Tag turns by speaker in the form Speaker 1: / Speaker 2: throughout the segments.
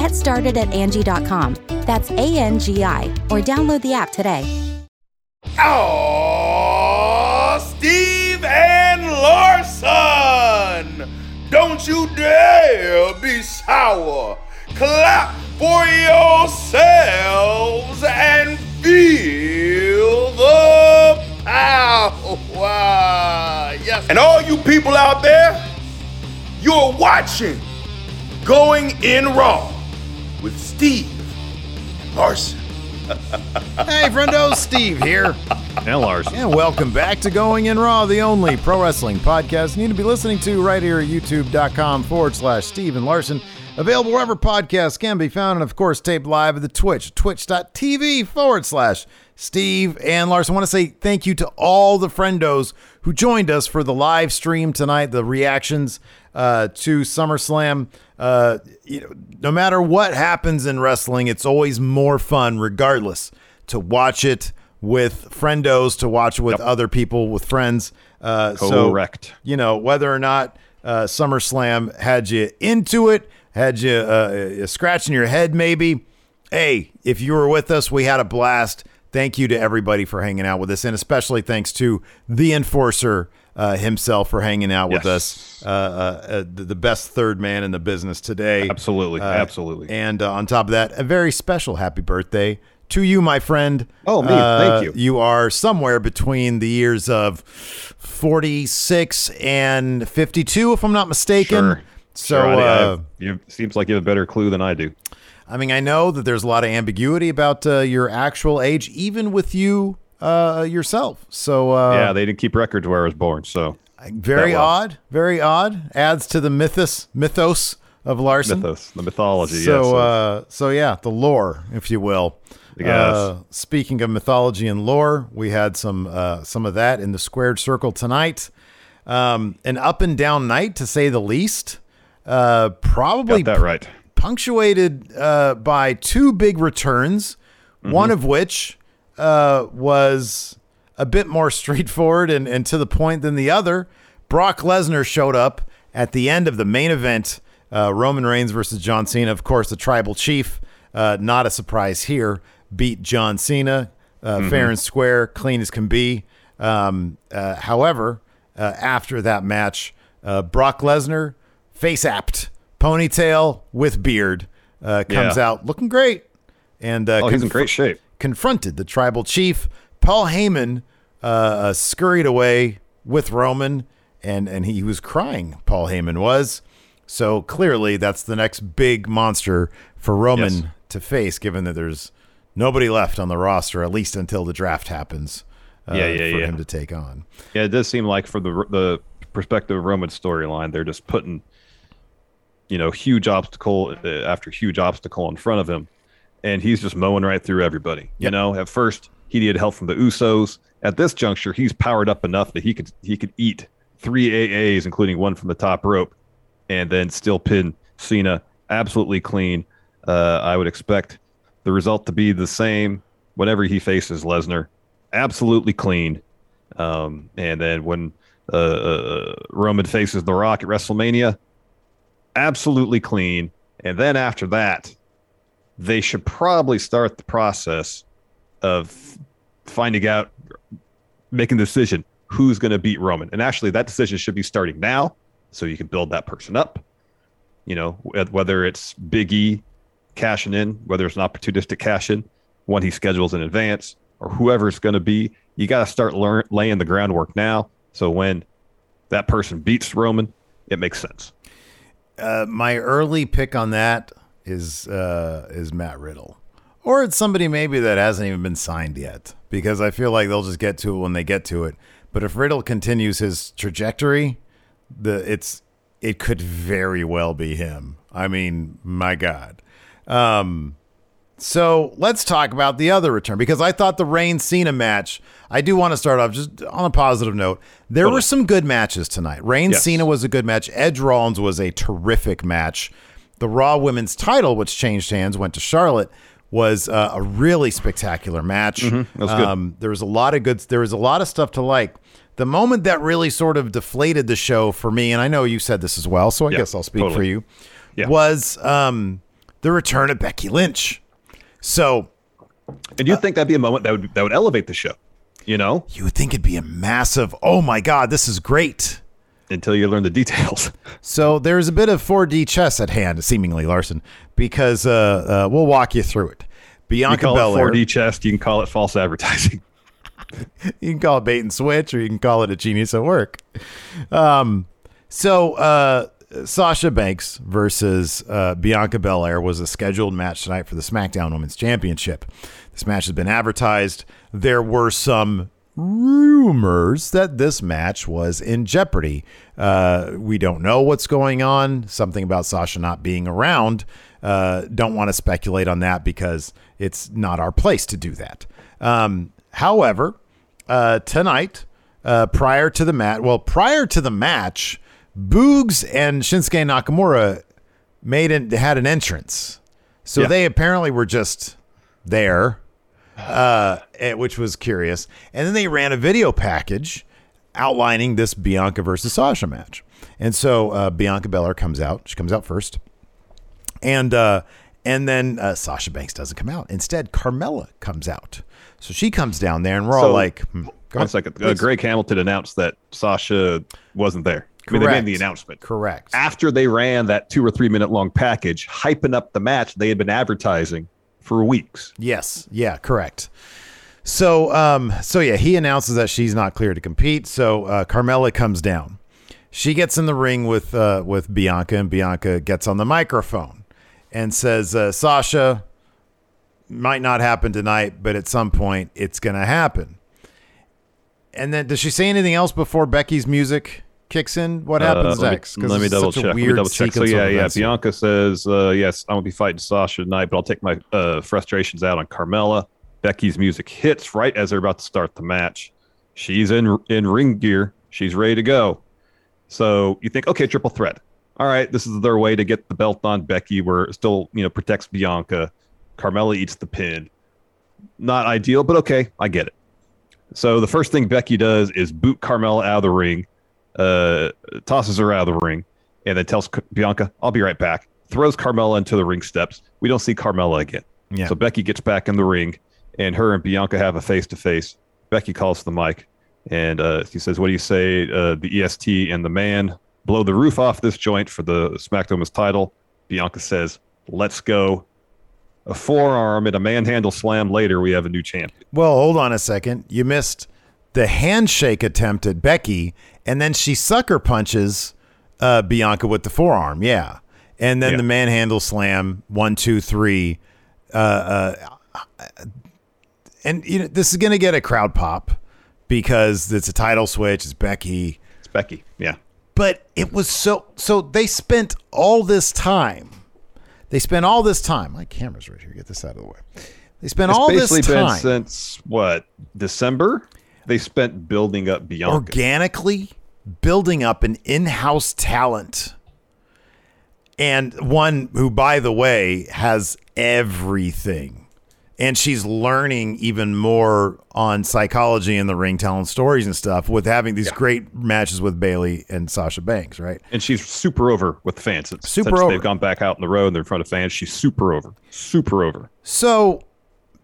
Speaker 1: Get started at Angie.com. That's A N G I, or download the app today.
Speaker 2: Oh, Steve and Larson! Don't you dare be sour. Clap for yourselves and feel the power. Yes. And all you people out there, you're watching Going in Raw with Steve Larson.
Speaker 3: Hey, friendo, Steve here.
Speaker 4: And Lars.
Speaker 3: And welcome back to Going In Raw, the only pro wrestling podcast you need to be listening to right here at youtube.com forward slash Steve and Larson. Available wherever podcasts can be found, and of course, taped live at the Twitch, twitch.tv forward slash Steve and Larson. I want to say thank you to all the friendos who joined us for the live stream tonight, the reactions uh, to SummerSlam. Uh, you know, no matter what happens in wrestling, it's always more fun, regardless, to watch it with friendos, to watch with
Speaker 4: Yep.
Speaker 3: other people, with friends. Uh,
Speaker 4: Correct.
Speaker 3: So, you know, whether or not uh, SummerSlam had you into it, had you uh, scratching your head, maybe. Hey, if you were with us, we had a blast. Thank you to everybody for hanging out with us, and especially thanks to the enforcer uh, himself for hanging out with us. Uh, uh, uh, the, best third man in the business today.
Speaker 4: Absolutely,
Speaker 3: Uh,
Speaker 4: absolutely.
Speaker 3: And uh, on top of that, a very special happy birthday to you, my friend.
Speaker 4: Oh, me. Thank you.
Speaker 3: You are somewhere between the years of 46 and 52, if I'm not mistaken.
Speaker 4: Sure.
Speaker 3: So,
Speaker 4: Sure, I- I-
Speaker 3: uh,
Speaker 4: you seems like you have a better clue than I do.
Speaker 3: I mean, I know that there's a lot of ambiguity about uh, your actual age, even with you uh, yourself. So, uh,
Speaker 4: yeah, they didn't keep records where I was born, so
Speaker 3: very odd, very odd. Adds to the mythos mythos of Larson.
Speaker 4: mythos, the mythology.
Speaker 3: So,
Speaker 4: yes,
Speaker 3: uh, so yeah, the lore, if you will.
Speaker 4: Yes.
Speaker 3: Uh, speaking of mythology and lore, we had some uh, some of that in the squared circle tonight. Um, an up and down night, to say the least. Uh, probably
Speaker 4: got that right.
Speaker 3: punctuated uh, by two big returns,
Speaker 4: Mm-hmm.
Speaker 3: one of which uh, was a bit more straightforward and, and to the point than the other. Brock Lesnar showed up at the end of the main event uh, Roman Reigns versus John Cena. Of course, the tribal chief, uh, not a surprise here, beat John Cena uh,
Speaker 4: Mm-hmm.
Speaker 3: fair and square, clean as can be. Um, uh, however, uh, after that match, uh, Brock Lesnar, face apt, ponytail with beard, uh, comes
Speaker 4: Yeah.
Speaker 3: out looking great. And uh,
Speaker 4: Oh, he's in great shape.
Speaker 3: Confronted the tribal chief. Paul Heyman uh, uh, scurried away with Roman, and and he was crying. Paul Heyman was. So clearly, that's the next big monster for Roman
Speaker 4: Yes.
Speaker 3: to face, given that there's nobody left on the roster, at least until the draft happens. Uh,
Speaker 4: Yeah, yeah,
Speaker 3: for
Speaker 4: yeah.
Speaker 3: him to take on.
Speaker 4: Yeah, it does seem like from the the perspective of Roman storyline, they're just putting, you know, huge obstacle uh, after huge obstacle in front of him, and he's just mowing right through everybody. You know, at first he needed help from the Usos. At this juncture, he's powered up enough that he could he could eat three AAs, including one from the top rope, and then still pin Cena absolutely clean. Uh, I would expect the result to be the same whenever he faces Lesnar, absolutely clean. Um, and then when uh, uh, Roman faces The Rock at WrestleMania, absolutely clean. And then after that, they should probably start the process of finding out, making the decision who's going to beat Roman. And actually, that decision should be starting now, so you can build that person up. You know, whether it's Big E cashing in, whether it's an opportunistic cash in, one he schedules in advance, or whoever it's going to be, you got to start learn, laying the groundwork now. So when that person beats Roman, it makes sense.
Speaker 3: Uh, my early pick on that is uh, is Matt Riddle, or it's somebody maybe that hasn't even been signed yet, because I feel like they'll just get to it when they get to it. But if Riddle continues his trajectory, the it's it could very well be him. I mean, my God. Um, so let's talk about the other return because I thought the Reigns Cena match. I do want to start off just on a positive note. There were some good matches tonight. Reigns
Speaker 4: Yes.
Speaker 3: Cena was a good match. Edge Rollins was a terrific match. The Raw Women's title, which changed hands, went to Charlotte, was uh, a really spectacular match.
Speaker 4: that was good.
Speaker 3: Um, there was a lot of good. There was a lot of stuff to like. The moment that really sort of deflated the show for me, and I know you said this as well, so I
Speaker 4: Yeah,
Speaker 3: guess I'll speak for you,
Speaker 4: Yeah.
Speaker 3: was um, the return of Becky Lynch. So
Speaker 4: And you think that'd be a moment that would that would elevate the show, you know,
Speaker 3: you would think it'd be a massive, oh my God, this is great.
Speaker 4: Until you learn the details.
Speaker 3: So there's a bit of 4D chess at hand, seemingly, Larson, because uh, uh, we'll walk you through it.
Speaker 4: You
Speaker 3: Bianca
Speaker 4: call
Speaker 3: Belair.
Speaker 4: it 4D chess. you can call it false advertising.
Speaker 3: you can call it bait and switch, or you can call it a genius at work. Um, so uh, Sasha Banks versus uh, Bianca Belair was a scheduled match tonight for the SmackDown Women's Championship. This match has been advertised. There were some rumors that this match was in jeopardy. Uh, we don't know what's going on. Something about Sasha not being around. Uh, don't want to speculate on that because it's not our place to do that. Um, however, uh, tonight, uh, prior to the match, well, prior to the match, Boogs and Shinsuke Nakamura made had an entrance, so
Speaker 4: Yeah.
Speaker 3: they apparently were just there, uh, eh, which was curious. And then they ran a video package outlining this Bianca versus Sasha match. And so uh, Bianca Belair comes out. She comes out first, and uh, and then uh, Sasha Banks doesn't come out. Instead, Carmella comes out. So she comes down there, and we're all like, hmm,
Speaker 4: One
Speaker 3: ahead,
Speaker 4: second. Uh. Greg Hamilton announced that Sasha wasn't there. I mean, they made the announcement.
Speaker 3: Correct.
Speaker 4: After they ran that two or three minute long package, hyping up the match they had been advertising for weeks.
Speaker 3: Yes. Yeah. Correct. So, um, so yeah, he announces that she's not clear to compete. So uh, Carmella comes down. She gets in the ring with uh, with Bianca, and Bianca gets on the microphone and says, uh, "Sasha, might not happen tonight, but at some point it's gonna happen." And then, does she say anything else before Becky's music kicks in? What happens
Speaker 4: Uh, let me-
Speaker 3: next?
Speaker 4: Let me double check. Let me double check. So yeah, yeah. Bianca says, uh, "Yes, I won't be fighting Sasha tonight, but I'll take my uh, frustrations out on Carmella." Becky's music hits right as they're about to start the match. She's in in ring gear. She's ready to go. So you think, okay, triple threat. All right, this is their way to get the belt on Becky, where it still you know protects Bianca. Carmella eats the pin. Not ideal, but okay, I get it. So the first thing Becky does is boot Carmella out of the ring, uh, tosses her out of the ring, and then tells Bianca, "I'll be right back." Throws Carmella into the ring steps. We don't see Carmella again.
Speaker 3: Yeah.
Speaker 4: So Becky gets back in the ring, and her and Bianca have a face to face. Becky calls the mic, and uh, she says, "What do you say? Uh, the EST and the man blow the roof off this joint for the SmackDown's title." Bianca says, "Let's go." A forearm and a manhandle slam later, we have a new champion.
Speaker 3: Well, hold on a second. You missed the handshake attempt at Becky, and then she sucker punches uh, Bianca with the forearm. Yeah, and then
Speaker 4: Yeah.
Speaker 3: the manhandle slam. One, two, three. Uh, uh, and you know this is gonna get a crowd pop because it's a title switch. It's Becky
Speaker 4: It's Becky. Yeah.
Speaker 3: but it was so so they spent all this time they spent all this time my camera's right here get this out of the way they spent
Speaker 4: It's
Speaker 3: all this time
Speaker 4: since what December. They spent building up Bianca.
Speaker 3: organically building up an in-house talent and one who by the way has everything and she's learning even more on psychology in the ring telling stories and stuff with having these great matches with Bayley and Sasha Banks right
Speaker 4: and she's super over with the fans. Since,
Speaker 3: Super over.
Speaker 4: They've gone back out in the road and they're in front of fans. She's super over. Super over.
Speaker 3: So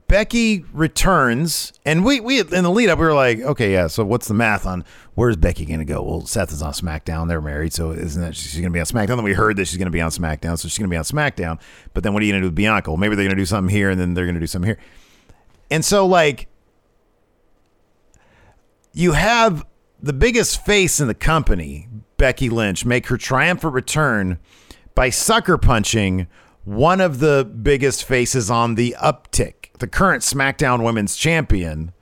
Speaker 3: Becky returns, and we we in the lead up we were like, okay, yeah. So what's the math on where's Becky to go? Well, Seth is on SmackDown. They're married, so isn't that she's to be on SmackDown? Then we heard that she's to be on SmackDown, so she's to be on SmackDown. But then what are you to do with Bianca? Well, maybe they're to do something here, and then they're to do something here. And so like you have the biggest face in the company, Becky Lynch, make her triumphant return by sucker punching one of the biggest faces on the uptick, the current SmackDown Women's Champion,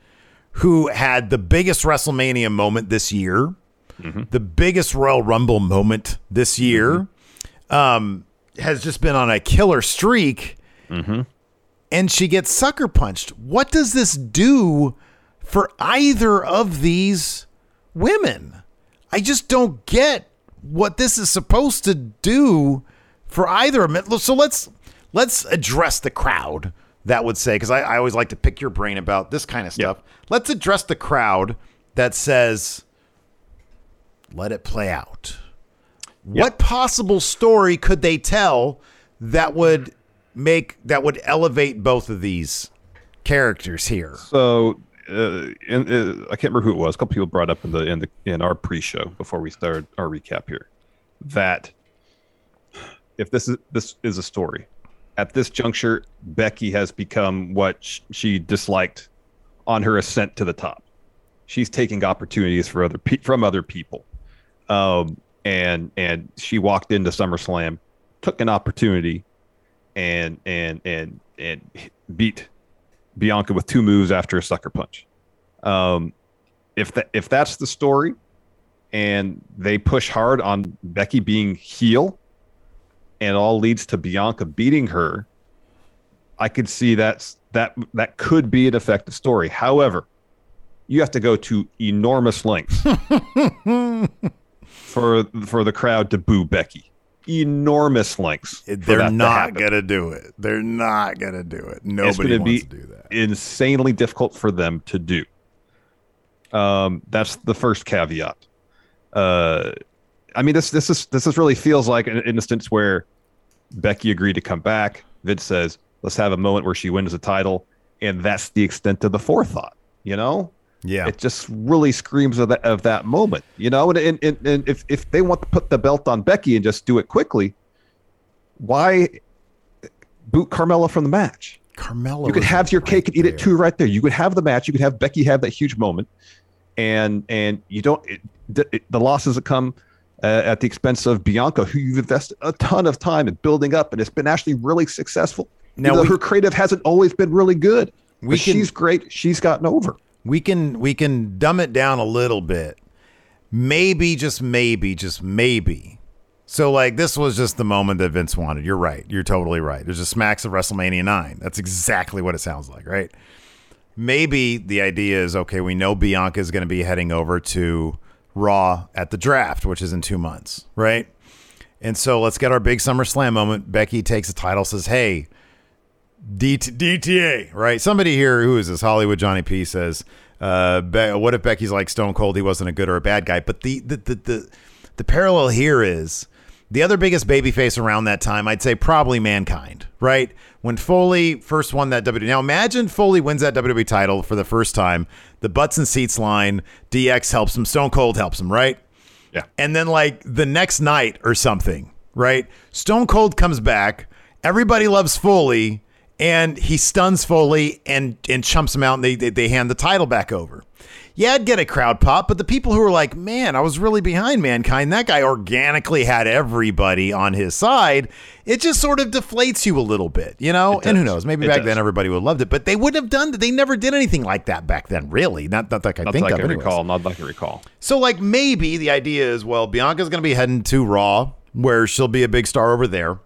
Speaker 3: who had the biggest WrestleMania moment this year, mm-hmm. the biggest Royal Rumble moment this year, mm-hmm. um, has just been on a killer streak mm-hmm. and she gets sucker punched. What does this do for either of these women? I just don't get what this is supposed to do for either of them. So let's let's address the crowd. That would say because I, I always like to pick your brain about this kind of stuff. Let's address the crowd that says, "Let it play out." What possible story could they tell that would make that would elevate both of these characters here?
Speaker 4: So, uh, in, uh, I can't remember who it was. A couple people brought up in the in the in our pre-show before we started our recap here that if this is this is a story at this juncture, Becky has become what sh- she disliked on her ascent to the top. She's taking opportunities for other pe- from other people, um, and and she walked into SummerSlam, took an opportunity, and and and and beat Bianca with two moves after a sucker punch. Um, if that if that's the story, and they push hard on Becky being heel, and all leads to Bianca beating her, I could see that's that that could be an effective story. However, you have to go to enormous lengths for for the crowd to boo Becky. Enormous lengths.
Speaker 3: They're not gonna do it. They're not gonna do it. Nobody wants to do that.
Speaker 4: insanely difficult for them to do. Um, that's the first caveat. Uh, I mean, this this is this is really feels like an instance where Becky agreed to come back. Vince says, "Let's have a moment where she wins the title," and that's the extent of the forethought. You know,
Speaker 3: Yeah.
Speaker 4: it just really screams of that of that moment. You know, and and, and, and if if they want to put the belt on Becky and just do it quickly, why boot Carmella from the match?
Speaker 3: Carmella.
Speaker 4: you could have your
Speaker 3: right
Speaker 4: cake and eat it too right there. You could have the match. You could have Becky have that huge moment, and and you don't it, it- the losses that come uh, at the expense of Bianca, who you've invested a ton of time in building up, and it's been actually really successful.
Speaker 3: Now we-
Speaker 4: her creative hasn't always been really good.
Speaker 3: We
Speaker 4: but
Speaker 3: can-
Speaker 4: she's great. She's gotten over.
Speaker 3: we can we can dumb it down a little bit maybe just maybe just maybe so like this was just the moment that vince wanted you're right you're totally right there's just smacks of wrestlemania 9 that's exactly what it sounds like right maybe the idea is okay we know bianca is going to be heading over to raw at the draft which is in two months right and so let's get our big SummerSlam moment. Becky takes the title, says, "Hey, DT, DTA, right? Somebody here, who is this? Hollywood Johnny P says, uh, Be- "What if Becky's like Stone Cold? He wasn't a good or a bad guy." But the the the the, the parallel here is the other biggest babyface around that time. I'd say probably Mankind, right? When Foley first won that WWE. Now imagine Foley wins that WWE title for the first time. The butts and seats line. DX helps him. Stone Cold helps him, right?
Speaker 4: Yeah.
Speaker 3: And then like the next night or something, right? Stone Cold comes back. Everybody loves Foley, and he stuns Foley and and chumps him out, and they they, they hand the title back over. Yeah, I'd get a crowd pop, but the people who were like, man, I was really behind Mankind, that guy organically had everybody on his side, it just sort of deflates you a little bit, you know? And who knows? Maybe
Speaker 4: It
Speaker 3: back
Speaker 4: does.
Speaker 3: then everybody would have loved it, but they wouldn't have done that. They never did anything like that back then, really. Not, not that I
Speaker 4: Not
Speaker 3: think
Speaker 4: I
Speaker 3: of. anyways.
Speaker 4: recall. Not that I recall.
Speaker 3: So, like, maybe the idea is, well, Bianca's going to be heading to Raw, where she'll be a big star over there.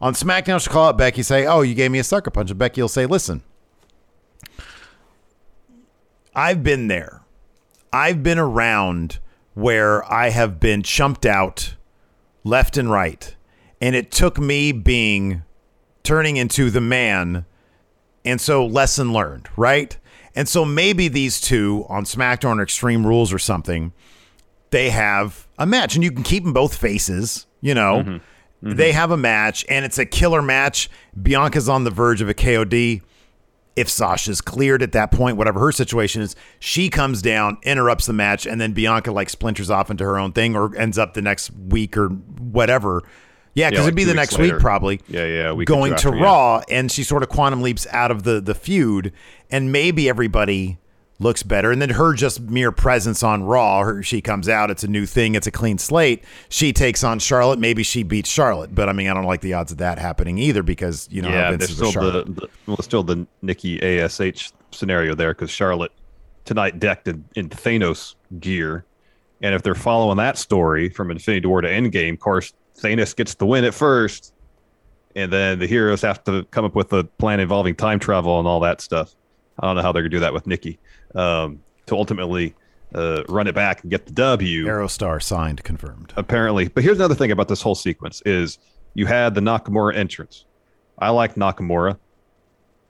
Speaker 3: On SmackDown, she'll call out Becky, say, "Oh, you gave me a sucker punch," and Becky will say, "Listen, I've been there. I've been around where I have been chumped out left and right, and it took me being turning into the man." And so, lesson learned, right? And so, maybe these two on SmackDown or Extreme Rules or something, they have a match, and you can keep them both faces, you know. Mm-hmm. Mm-hmm. They have a match, and it's a killer match. Bianca's on the verge of a KOD. If Sasha's cleared at that point, whatever her situation is, she comes down, interrupts the match, and then Bianca like splinters off into her own thing or ends up the next week or whatever. Yeah, because
Speaker 4: like
Speaker 3: it'd be the next
Speaker 4: later.
Speaker 3: week probably
Speaker 4: Yeah, yeah, week
Speaker 3: going to
Speaker 4: yeah.
Speaker 3: Raw, and she sort of quantum leaps out of the the feud, and maybe everybody looks better, and then her just mere presence on Raw, her, she comes out, it's a new thing, it's a clean slate. She takes on Charlotte, maybe she beats Charlotte, but I mean, I don't like the odds of that happening either because you know
Speaker 4: yeah,
Speaker 3: Vince
Speaker 4: there's still the, the well, still the Nikki Ash scenario there because Charlotte tonight decked in, in Thanos gear, and if they're following that story from Infinity War to Endgame, of course Thanos gets the win at first, and then the heroes have to come up with a plan involving time travel and all that stuff. I don't know how they're gonna do that with Nikki um, to ultimately uh, run it back and get the W
Speaker 3: Aerostar signed, confirmed.
Speaker 4: apparently. But here's another thing about this whole sequence is you had the Nakamura entrance. I like Nakamura.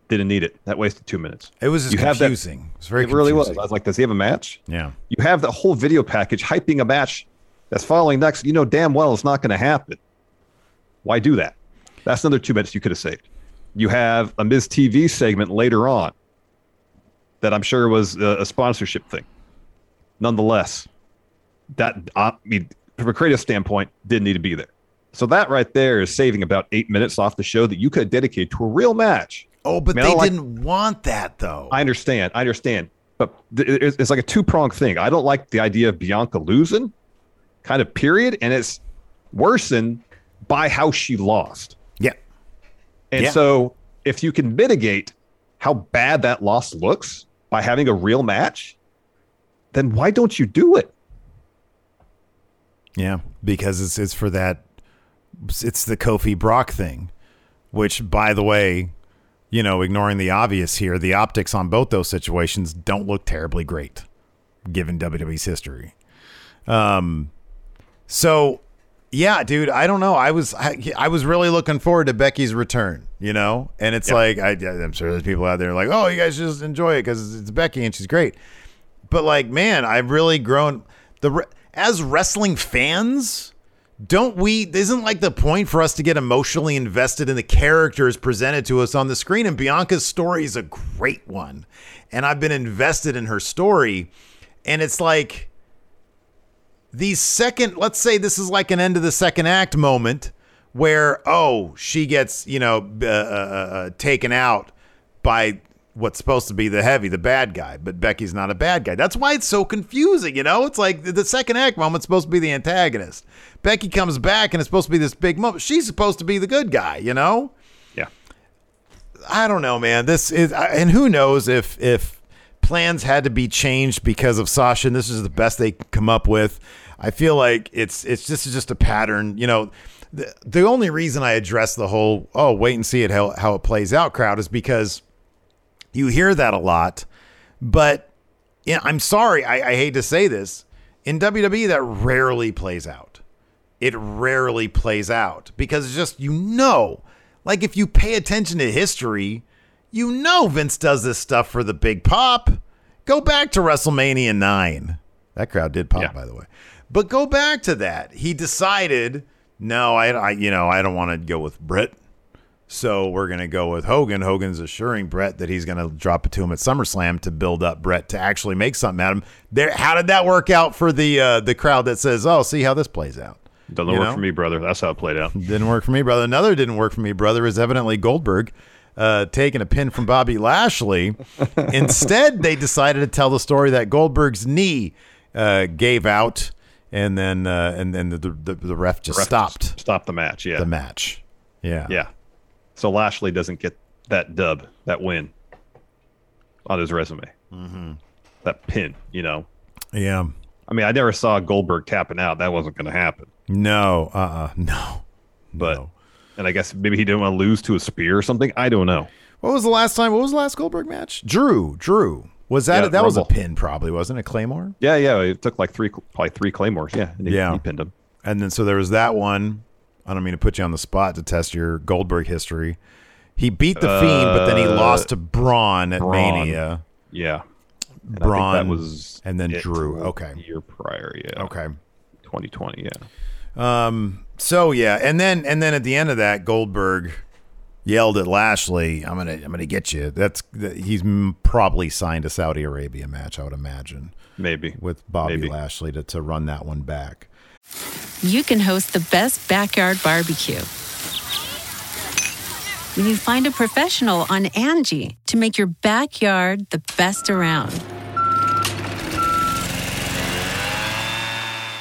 Speaker 4: Didn't need it. That wasted two minutes.
Speaker 3: It was just
Speaker 4: You have that-
Speaker 3: confusing. it was very
Speaker 4: it really was. I was like, does he have a match?
Speaker 3: Yeah.
Speaker 4: You have the whole video package hyping a match that's following next. You know damn well it's not going to happen. Why do that? That's another two minutes you could have saved. You have a Miz TV segment later on that I'm sure was a, a sponsorship thing. Nonetheless, that I mean, from a creative standpoint, didn't need to be there. So that right there is saving about eight minutes off the show that you could dedicate to a real match.
Speaker 3: Oh, but
Speaker 4: I mean,
Speaker 3: they
Speaker 4: like-
Speaker 3: didn't want that though.
Speaker 4: I understand. I understand. But th- it's, it's like a two pronged thing. I don't like the idea of Bianca losing, kind of period. And it's worsened by how she lost.
Speaker 3: yeah.
Speaker 4: And
Speaker 3: Yeah.
Speaker 4: so if you can mitigate how bad that loss looks by having a real match, then why don't you do it?
Speaker 3: Yeah, because it's it's for that. It's the Kofi Brock thing, which, by the way, you know, ignoring the obvious here, the optics on both those situations don't look terribly great, given WWE's history. Um, so yeah, dude, I don't know. I was I, I was really looking forward to Becky's return, you know, and it's like I, I'm sure there's people out there like, oh, you guys just enjoy it because it's Becky and she's great. But like man i've really grown the as wrestling fans don't we isn't like the point for us to get emotionally invested in the characters presented to us on the screen? And bianca's story is a great one. And i've been invested in her story. And it's like these second let's say this is like an end of the second act moment where oh she gets you know uh, uh, uh, taken out by what's supposed to be the heavy the bad guy. But becky's not a bad guy. That's why it's so confusing you know? It's like the- the second act moment's supposed to be the antagonist. Becky comes back and it's supposed to be this big moment. She's supposed to be the good guy you know?
Speaker 4: Yeah.
Speaker 3: I don't know, man. This is, and who knows if if plans had to be changed because of Sasha, and this is the best they come up with. I feel like it's it's this is just a pattern. You know, the the only reason I address the whole oh wait and see it how how it plays out crowd is because you hear that a lot, but yeah, I'm sorry, I, I hate to say this. In WWE, that rarely plays out it rarely plays out because it's just you know like if you pay attention to history you know vince does this stuff for the big pop go back to wrestlemania 9 that crowd did pop
Speaker 4: Yeah.
Speaker 3: by the way but go back to that he decided no i, I you know i don't want to go with Bret. so we're going to go with Hogan. Hogan's assuring Bret that he's going to drop it to him at SummerSlam to build up Bret to actually make something out of him. There, how did that work out for the uh, the crowd that says, "Oh, see how this plays out"?
Speaker 4: Doesn't
Speaker 3: You
Speaker 4: work
Speaker 3: know?
Speaker 4: for me, brother. That's how it played out.
Speaker 3: Didn't work for me, brother. Another didn't work for me, brother. Is evidently Goldberg. Uh, taking a pin from Bobby Lashley. Instead, they decided to tell the story that Goldberg's knee uh, gave out, and then uh, and then the, the the ref just
Speaker 4: Ref
Speaker 3: stopped
Speaker 4: Stop the match. Yeah.
Speaker 3: the match. Yeah,
Speaker 4: Yeah. So Lashley doesn't get that dub, that win on his resume. Mm-hmm. That pin, you know.
Speaker 3: yeah.
Speaker 4: I mean, I never saw Goldberg tapping out. That wasn't going to happen.
Speaker 3: No, uh, uh no.
Speaker 4: But,
Speaker 3: No.
Speaker 4: And I guess maybe he didn't want to lose to a spear or something. I don't know.
Speaker 3: What was the last time? What was the last Goldberg match? Drew. Drew. Was that
Speaker 4: Yeah,
Speaker 3: that was a pin? Probably wasn't it? Claymore.
Speaker 4: Yeah, yeah. It took like three, probably three claymores. Yeah. And he,
Speaker 3: Yeah.
Speaker 4: he pinned him.
Speaker 3: And then so there was that one. I don't mean to put you on the spot to test your Goldberg history. He beat the Fiend, but then he uh, lost to Braun at
Speaker 4: Braun.
Speaker 3: Mania.
Speaker 4: Yeah. And
Speaker 3: Braun,
Speaker 4: I think that was
Speaker 3: and then
Speaker 4: it
Speaker 3: Drew. Okay.
Speaker 4: Year prior. Yeah.
Speaker 3: Okay.
Speaker 4: 2020. Yeah.
Speaker 3: Um. So yeah, and then and then at the end of that, Goldberg yelled at Lashley, "I'm gonna I'm gonna get you." That's he's probably signed a Saudi Arabia match, I would imagine,
Speaker 4: Maybe.
Speaker 3: with Bobby
Speaker 4: Maybe.
Speaker 3: Lashley to to run that one back.
Speaker 5: you can host the best backyard barbecue. When you find a professional on Angie to make your backyard the best around.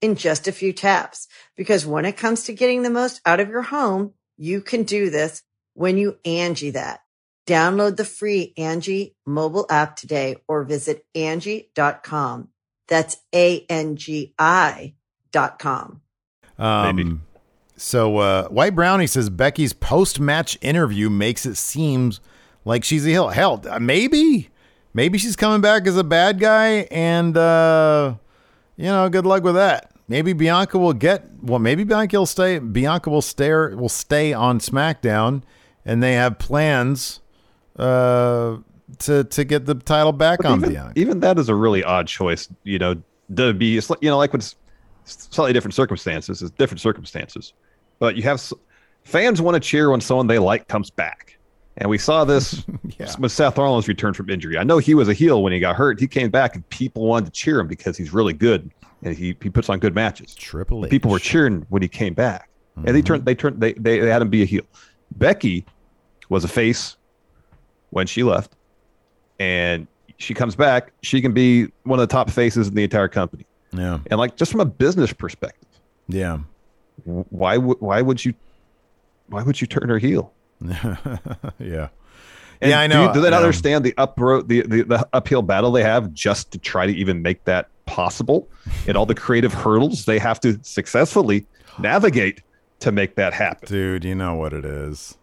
Speaker 6: in just a few taps. Because when it comes to getting the most out of your home, you can do this when you Angie that. Download the free Angie mobile app today or visit Angie.com. That's A-N-G-I dot com.
Speaker 3: Um,
Speaker 4: Maybe.
Speaker 3: So uh, White Brownie says Becky's post-match interview makes it seem like she's a heel. Hell, maybe, maybe she's coming back as a bad guy, and uh, you know, good luck with that. Maybe Bianca will get. Well, maybe Bianca will stay. Bianca will stay. Will stay on SmackDown, and they have plans uh, to to get the title back on
Speaker 4: even,
Speaker 3: Bianca.
Speaker 4: even that is a really odd choice, you know, to be, you know, like with slightly different circumstances, it's different circumstances. But you have fans want to cheer when someone they like comes back. And we saw this
Speaker 3: Yeah.
Speaker 4: with Seth Rollins' return from injury. I know he was a heel when he got hurt. He came back and people wanted to cheer him because he's really good and he, he puts on good matches.
Speaker 3: Triple H.
Speaker 4: People were cheering when he came back. And they mm-hmm. turned they turned they, they they had him be a heel. Becky was a face when she left. And she comes back, she can be one of the top faces in the entire company.
Speaker 3: Yeah,
Speaker 4: And like just from a business perspective,
Speaker 3: yeah.
Speaker 4: why would why would you why would you turn her heel?
Speaker 3: yeah.
Speaker 4: And
Speaker 3: yeah, I know.
Speaker 4: Do, do they not understand the up the, the the uphill battle they have just to try to even make that possible, and all the creative hurdles they have to successfully navigate to make that happen?
Speaker 3: Dude, you know what it is.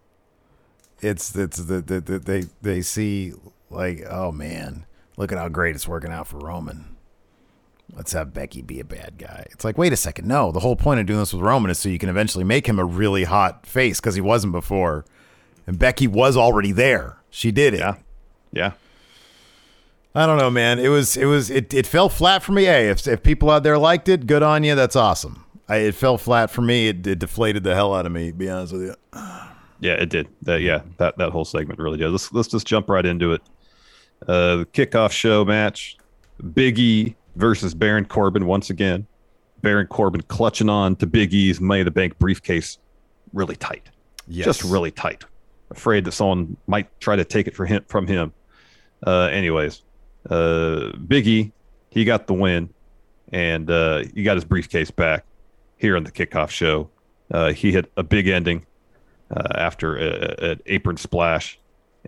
Speaker 3: It's it's the, the, the they they see like, oh man, look at how great it's working out for Roman. Let's have Becky be a bad guy. It's like, wait a second, no. The whole point of doing this with Roman is so you can eventually make him a really hot face because he wasn't before, and Becky was already there. She did it.
Speaker 4: Yeah, yeah.
Speaker 3: I don't know, man. It was it was it, it fell flat for me. Hey, if if people out there liked it, good on you. That's awesome. I, it fell flat for me. It, it deflated the hell out of me. To be honest with you.
Speaker 4: Yeah, it did. That yeah, that that whole segment really did. Let's let's just jump right into it. Uh, the kickoff show match: Big E versus Baron Corbin once again. Baron Corbin clutching on to Big E's Money the Bank briefcase, really tight,
Speaker 3: Yes.
Speaker 4: just really tight. Afraid that someone might try to take it for him from him. Uh, anyways, uh, Big E, he got the win, and uh, he got his briefcase back here on the kickoff show. Uh, he hit a big ending uh, after a- a- an apron splash,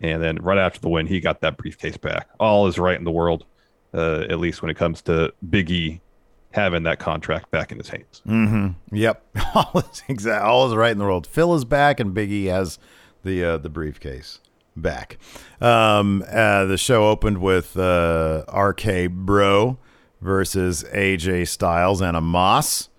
Speaker 4: and then right after the win, he got that briefcase back. All is right in the world, uh, at least when it comes to Big E having that contract back in his hands.
Speaker 3: Mm-hmm. Yep. All is exact. All is right in the world. Phil is back, and Biggie has the uh, the briefcase back. Um, uh, the show opened with uh, RK Bro versus AJ Styles and Omos.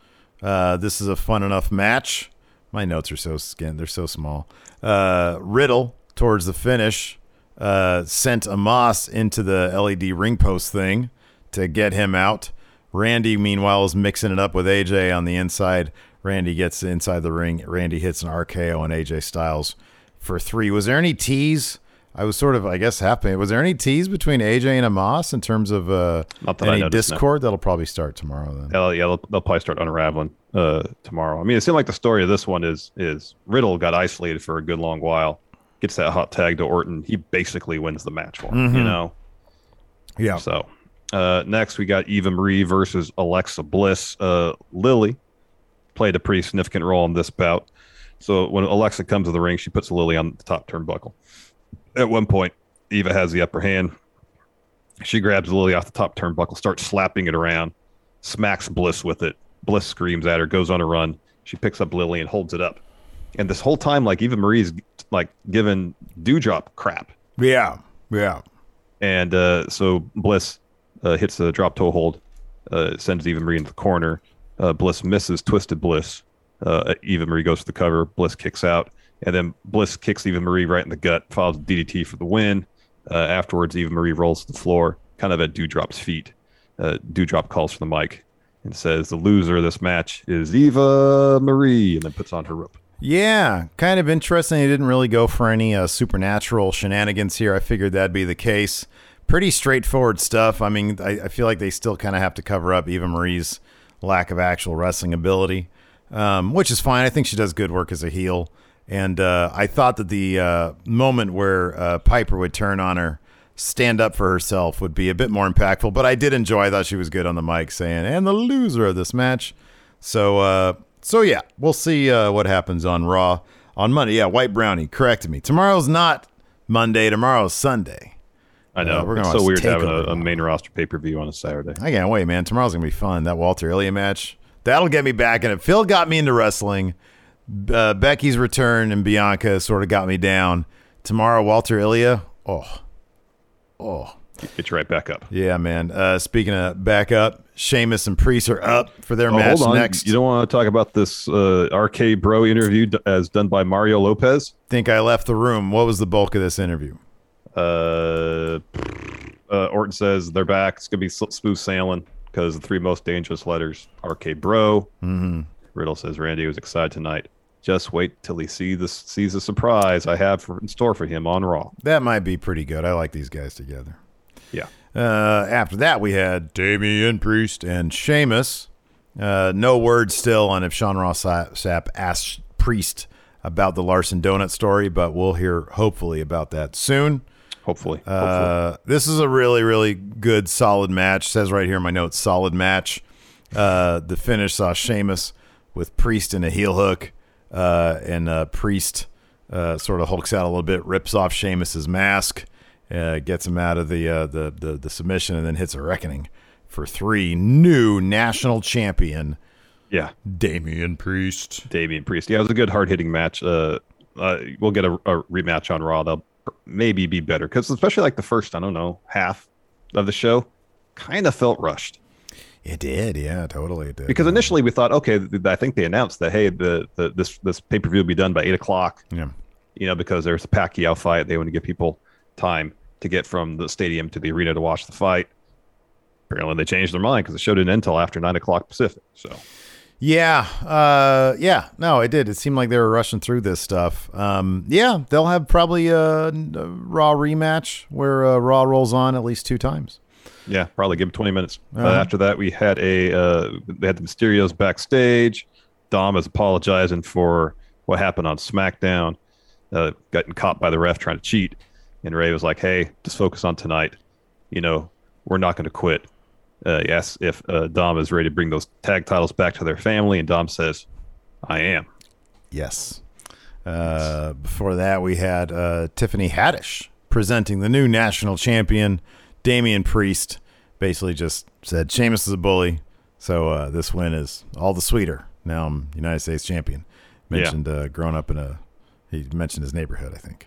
Speaker 3: Uh, this is a fun enough match. My notes are so skin; they're so small. Uh, Riddle towards the finish uh, sent Omos into the LED ring post thing to get him out. Randy, meanwhile, is mixing it up with AJ on the inside. Randy gets inside the ring. Randy hits an RKO on AJ Styles for three. Was there any tease? I was sort of, I guess, happy. Was there any tease between AJ and Omos in terms of uh,
Speaker 4: Not
Speaker 3: any
Speaker 4: noticed, no.
Speaker 3: discord? That'll probably start tomorrow then.
Speaker 4: Yeah, they'll, they'll probably start unraveling uh, tomorrow. I mean, it seemed like the story of this one is is Riddle got isolated for a good long while, gets that hot tag to Orton. He basically wins the match for him. You
Speaker 3: Mhm.
Speaker 4: know.
Speaker 3: Yeah.
Speaker 4: So uh, next we got Eva Marie versus Alexa Bliss. Uh, Lily played a pretty significant role in this bout. So when Alexa comes to the ring, she puts Lily on the top turnbuckle. At one point, Eva has the upper hand. She grabs Lily off the top turnbuckle, starts slapping it around, smacks Bliss with it. Bliss screams at her, goes on a run. She picks up Lily and holds it up. And this whole time, like Eva Marie's like giving Doudrop crap.
Speaker 3: Yeah. Yeah.
Speaker 4: And uh, so Bliss uh, hits the drop toe hold, uh, sends Eva Marie into the corner. Uh, Bliss misses Twisted Bliss. Uh, Eva Marie goes for the cover. Bliss kicks out. And then Bliss kicks Eva Marie right in the gut, follows DDT for the win. Uh, afterwards, Eva Marie rolls to the floor, kind of at Doudrop's feet. Uh, Dewdrop calls for the mic and says, The loser of this match is Eva Marie, and then puts on her rope.
Speaker 3: Yeah, kind of interesting. They didn't really go for any uh, supernatural shenanigans here. I figured that'd be the case. Pretty straightforward stuff. I mean, I, I feel like they still kind of have to cover up Eva Marie's lack of actual wrestling ability, um, which is fine. I think she does good work as a heel. And uh, I thought that the uh, moment where uh, Piper would turn on her, stand up for herself, would be a bit more impactful. But I did enjoy. I thought she was good on the mic, saying, "And the loser of this match." So, uh, so yeah, we'll see uh, what happens on Raw on Monday. Yeah, White Brownie, correct me. Tomorrow's not Monday. Tomorrow's Sunday.
Speaker 4: I know.
Speaker 3: Uh, we're
Speaker 4: it's so weird having a, a main roster pay per view on a Saturday.
Speaker 3: I can't wait, man. Tomorrow's gonna be fun. That Walter Ilja match that'll get me back in it. Phil got me into wrestling. Uh, Becky's return and Bianca sort of got me down. Tomorrow, Walter Ilja. Oh, oh,
Speaker 4: Get you right back up.
Speaker 3: yeah, man. Uh, speaking of back up, Sheamus and Priest are up for their
Speaker 4: Oh,
Speaker 3: match
Speaker 4: hold on.
Speaker 3: next.
Speaker 4: You don't want to talk about this uh, RK Bro interview d- as done by Mario Lopez?
Speaker 3: Think I left the room. What was the bulk of this interview?
Speaker 4: Uh, uh, Orton says they're back. It's gonna be s- smooth sailing because the three most dangerous letters: RK Bro.
Speaker 3: Mm-hmm.
Speaker 4: Riddle says Randy was excited tonight. Just wait till he see this sees the surprise I have for, in store for him on Raw.
Speaker 3: That might be pretty good. I like these guys together.
Speaker 4: Yeah.
Speaker 3: Uh, after that, we had Damian Priest and Sheamus. Uh, no word still on if Sean Ross Sa- Sapp asked Priest about the Larson Donut story, but we'll hear hopefully about that soon.
Speaker 4: Hopefully.
Speaker 3: Uh, this is a really, really good, solid match. says right here in my notes, solid match. Uh, the finish saw Sheamus with Priest in a heel hook, uh, and uh, Priest uh, sort of hulks out a little bit, rips off Sheamus's mask, uh, gets him out of the, uh, the the the submission, and then hits a reckoning for three. New national champion,
Speaker 4: yeah.
Speaker 3: Damian Priest.
Speaker 4: Damian Priest. Yeah, it was a good, hard hitting match. Uh, uh, we'll get a, a rematch on Raw. They'll maybe be better because, especially like the first, I don't know, half of the show, kind of felt rushed.
Speaker 3: It did, yeah, totally. It did.
Speaker 4: Because initially we thought, okay, I think they announced that hey, the, the this this pay per view will be done by eight o'clock.
Speaker 3: Yeah.
Speaker 4: You know, because there's a Pacquiao fight, they want to give people time. to get from the stadium to the arena to watch the fight. Apparently, they changed their mind because the show didn't end until after nine o'clock Pacific. So,
Speaker 3: Yeah, uh, yeah, no, it did. It seemed like they were rushing through this stuff. Um, yeah, they'll have probably a, a Raw rematch where uh, Raw rolls on at least two times.
Speaker 4: yeah, probably give them twenty minutes. Uh,
Speaker 3: Uh-huh.
Speaker 4: after that, we had a uh, they had the Mysterios backstage. Dom is apologizing for what happened on SmackDown, uh, getting caught by the ref trying to cheat, and Rey was like, "Hey, just focus on tonight. You know, we're not going to quit." Uh, he asks if uh, Dom is ready to bring those tag titles back to their family, and Dom says, "I am."
Speaker 3: Yes. Uh, before that, we had uh, Tiffany Haddish presenting the new national champion, Damian Priest. Basically, just said Sheamus is a bully, so uh, this win is all the sweeter. Now I'm United States champion.
Speaker 4: Yeah.
Speaker 3: Mentioned uh, growing up in a, he mentioned his neighborhood, I think.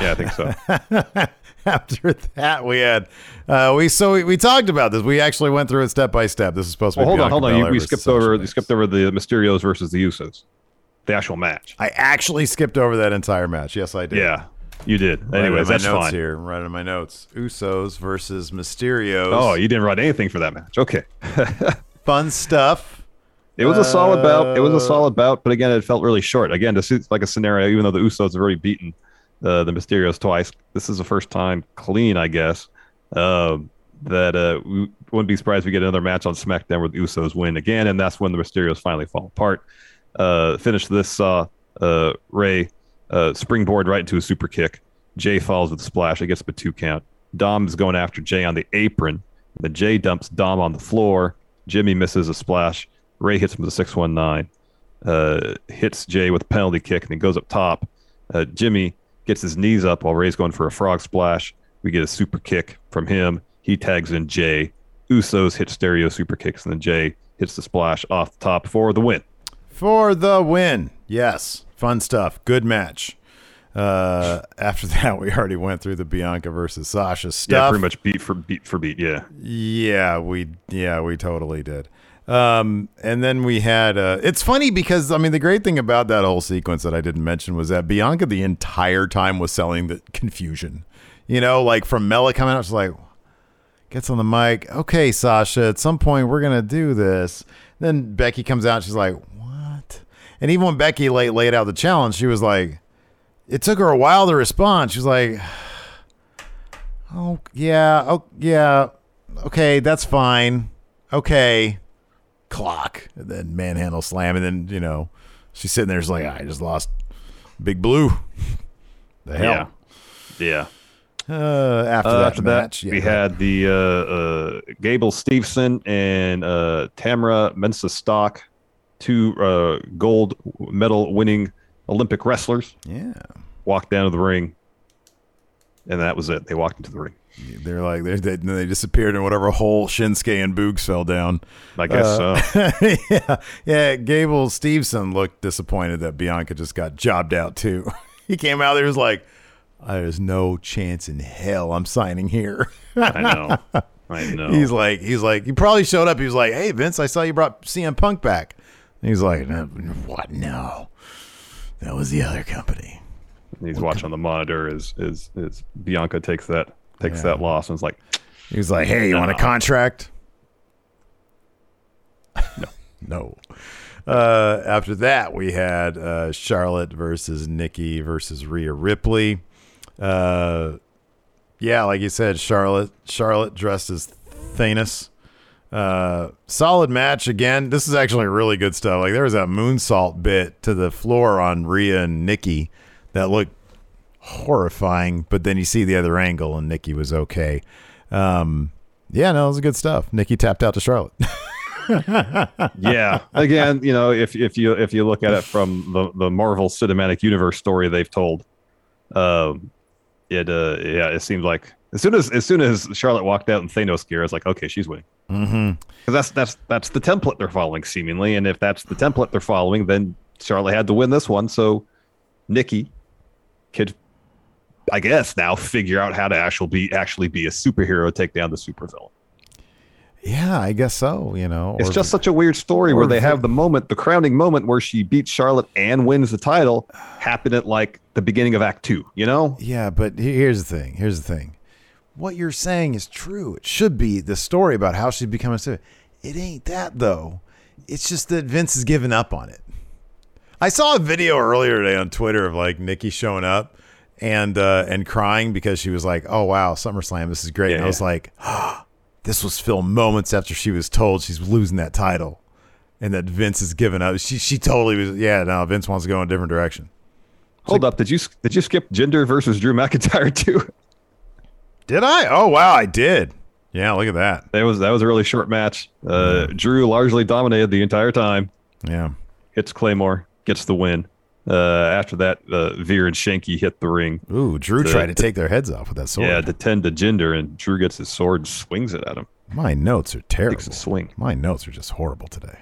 Speaker 4: Yeah, I think so.
Speaker 3: After that, we had uh, we so we, we talked about this. We actually went through it step by step. This is supposed to
Speaker 4: well,
Speaker 3: be
Speaker 4: hold on, hold on. You, we skipped
Speaker 3: Sasha
Speaker 4: over. You skipped over the Mysterios versus the Usos, the actual match.
Speaker 3: I actually skipped over that entire match. Yes, I did.
Speaker 4: Yeah, you did.
Speaker 3: Right
Speaker 4: Anyways,
Speaker 3: my
Speaker 4: that's
Speaker 3: notes
Speaker 4: fine.
Speaker 3: here. Right in my notes. Usos versus Mysterios.
Speaker 4: Oh, you didn't write anything for that match. Okay.
Speaker 3: fun stuff.
Speaker 4: It was a solid bout. It was
Speaker 3: Uh,
Speaker 4: a solid bout, but again, it felt really short. Again, this is like a scenario. Even though the Usos have already beaten uh, the Mysterios twice, this is the first time clean, I guess. Um, that uh, we wouldn't be surprised if we get another match on SmackDown the Usos win again, and that's when the Mysterios finally fall apart. Uh, finish this saw uh, Rey uh, springboard right into a super kick. Jay falls with a splash. Gets up a two count. Dom is going after Jay on the apron. The Jay dumps Dom on the floor. Jimmy misses a splash. Rey hits him with a 619. Uh, hits Jay with a penalty kick and then goes up top. Uh, Jimmy gets his knees up while Rey's going for a frog splash. We get a super kick from him. He tags in Jay. Usos hit stereo super kicks and then Jay hits the splash off the top for the win.
Speaker 3: For the win. Yes. Fun stuff. Good match. Uh, after that, we already went through the Bianca versus Sasha stuff.
Speaker 4: Yeah, pretty much beat for beat for beat. Yeah.
Speaker 3: Yeah, we yeah, we totally did. Um, and then we had uh it's funny because I mean the great thing about that whole sequence that I didn't mention was that Bianca the entire time was selling the confusion. You know, like from Mela coming out, she's like gets on the mic, okay, Sasha, at some point we're gonna do this. Then Becky comes out, she's like, What? And even when Becky laid laid out the challenge, she was like, it took her a while to respond. She was like, Oh yeah, oh yeah, okay, that's fine. Okay, clock, and then manhandle slam, and then you know she's sitting there, she's like, I just lost Big Blue. the hell.
Speaker 4: Yeah.
Speaker 3: Uh, after
Speaker 4: Uh,
Speaker 3: that
Speaker 4: after
Speaker 3: match,
Speaker 4: that,
Speaker 3: yeah,
Speaker 4: we had the uh, uh, Gable Stevenson and uh, Tamyra Mensah-Stock, two uh, gold medal winning Olympic wrestlers,
Speaker 3: yeah.
Speaker 4: walked down to the ring, and that was it. They walked into the ring.
Speaker 3: They're like they they, they disappeared in whatever hole Shinsuke and Boogs fell down.
Speaker 4: I guess
Speaker 3: Uh,
Speaker 4: so.
Speaker 3: yeah, yeah. Gable Stevenson looked disappointed that Bianca just got jobbed out too. he came out there was like, "There's no chance in hell I'm signing here."
Speaker 4: I know. I know.
Speaker 3: He's like, he's like, he probably showed up. He was like, "Hey Vince, I saw you brought CM Punk back." And he's like, "No, "What? No, that was the other company."
Speaker 4: He's watching on the monitor as as as Bianca takes that takes
Speaker 3: Yeah.
Speaker 4: that loss and is like,
Speaker 3: He was like, "Hey, you want a contract?" No, no. Uh, after that, we had uh, Charlotte versus Nikki versus Rhea Ripley. Uh, yeah, like you said, Charlotte. Charlotte dressed as Thanos. Uh, solid match again. This is actually really good stuff. Like there was that moonsault bit to the floor on Rhea and Nikki that looked horrifying, but then you see the other angle and Nikki was okay. Um, yeah, no, it was good stuff. Nikki tapped out to Charlotte.
Speaker 4: yeah. Again, you know, if if you if you look at it from the the Marvel Cinematic Universe story they've told, um, it uh yeah, it seemed like as soon as as soon as Charlotte walked out in Thanos gear, I was like, okay, she's winning.
Speaker 3: mm-hmm.
Speaker 4: Because that's that's that's the template they're following, seemingly. And if that's the template they're following, then Charlotte had to win this one. So Nikki could, I guess, now figure out how to actually be actually be a superhero, take down the supervillain.
Speaker 3: Yeah, I guess so. You know,
Speaker 4: It's
Speaker 3: Or-
Speaker 4: just such a weird story where they have the moment, the crowning moment where she beats Charlotte and wins the title, happen at like the beginning of Act Two. You know?
Speaker 3: yeah, but here's the thing. Here's the thing. what you're saying is true. It should be the story about how she's becoming a super. It ain't that though. It's just that Vince has given up on it. I saw a video earlier today on Twitter of like Nikki showing up and uh, and crying because she was like, "Oh wow, SummerSlam, this is great."
Speaker 4: Yeah,
Speaker 3: and I was
Speaker 4: yeah.
Speaker 3: like, "This was filmed moments after she was told she's losing that title, and that Vince has given up." She she totally was. Yeah, no, Vince wants to go in a different direction.
Speaker 4: Hold up, did you did you skip Jinder versus Drew McIntyre too?
Speaker 3: Did I? Oh wow, I did. Yeah, look at that.
Speaker 4: That was that was a really short match. Uh, Drew largely dominated the entire time.
Speaker 3: Yeah.
Speaker 4: Hits Claymore, gets the win. Uh, after that, uh, Veer and Shanky hit the ring.
Speaker 3: Ooh, Drew
Speaker 4: To-
Speaker 3: tried to take their heads off with that sword.
Speaker 4: Yeah, to tend to Jinder, and Drew gets his sword and swings it at him.
Speaker 3: My notes are terrible.
Speaker 4: Takes a swing.
Speaker 3: My notes are just horrible today.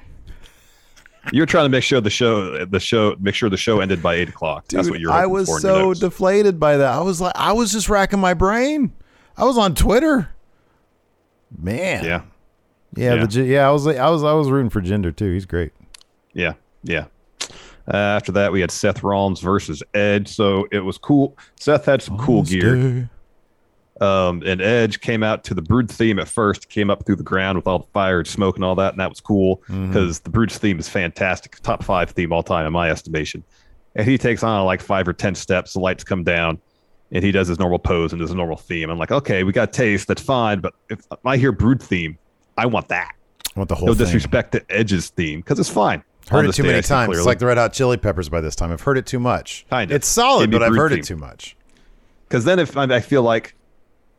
Speaker 4: You're trying to make sure the show, the show, make sure the show ended by eight o'clock. That's what you're.
Speaker 3: I was so deflated by that. I was like, I was just racking my brain. I was on Twitter. Man.
Speaker 4: yeah,
Speaker 3: Yeah.
Speaker 4: Yeah.
Speaker 3: The, yeah. I was like, I was, I was rooting for Jinder too. He's great.
Speaker 4: yeah, yeah. Uh, after that, we had Seth Rollins versus Edge. So it was cool. Seth had some cool gear. Um, and Edge came out to the Brood theme at first, came up through the ground with all the fire and smoke and all that, and that was cool
Speaker 3: Mm-hmm.
Speaker 4: because the Brood's theme is fantastic, top five theme all time in my estimation. And he takes on like five or ten steps, the lights come down, and he does his normal pose and does a normal theme. I'm like, okay, we got taste, that's fine, but if I hear Brood theme, I want that.
Speaker 3: I want the whole
Speaker 4: No
Speaker 3: thing.
Speaker 4: disrespect to Edge's theme because it's fine.
Speaker 3: Heard it too many times. It's like the Red Hot Chili Peppers by this time. I've heard it too much.
Speaker 4: Kind of.
Speaker 3: It's solid, but I've heard
Speaker 4: theme.
Speaker 3: it too much.
Speaker 4: Because then if I, feel like,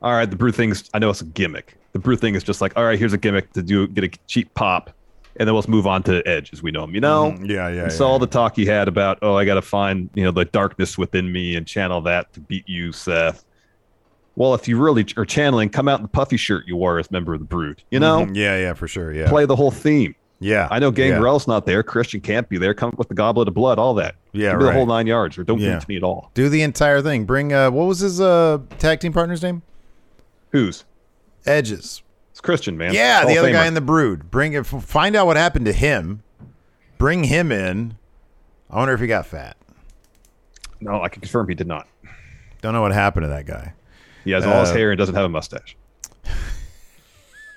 Speaker 4: all right, the brew thing's, I know it's a gimmick. The brew thing is just like, all right, here's a gimmick to do get a cheap pop, and then let's move on to Edge as we know him. You know,
Speaker 3: Mhm. Yeah, yeah,
Speaker 4: so
Speaker 3: yeah,
Speaker 4: all the talk he had about, oh, I got to find you know the darkness within me and channel that to beat you, Seth. Well, if you really are channeling, come out in the puffy shirt you wore as member of the Brood. You know,
Speaker 3: Mhm. Yeah, yeah, for sure. Yeah.
Speaker 4: play the whole theme.
Speaker 3: Yeah.
Speaker 4: I know
Speaker 3: yeah.
Speaker 4: Gangrel's not there. Christian can't be there. Come up with the Goblet of Blood, all that.
Speaker 3: Yeah, right.
Speaker 4: the whole nine yards, or don't give it to me at all.
Speaker 3: Do the entire thing. Bring uh what was his uh tag team partner's name?
Speaker 4: Who's?
Speaker 3: Edges.
Speaker 4: It's Christian, man.
Speaker 3: Yeah,
Speaker 4: Hall
Speaker 3: the other guy in the brood. Bring it find out what happened to him. Bring him in. I wonder if he got fat.
Speaker 4: No, I can confirm he did not.
Speaker 3: Don't know what happened to that guy.
Speaker 4: He has all his
Speaker 3: Uh,
Speaker 4: hair and doesn't have a mustache.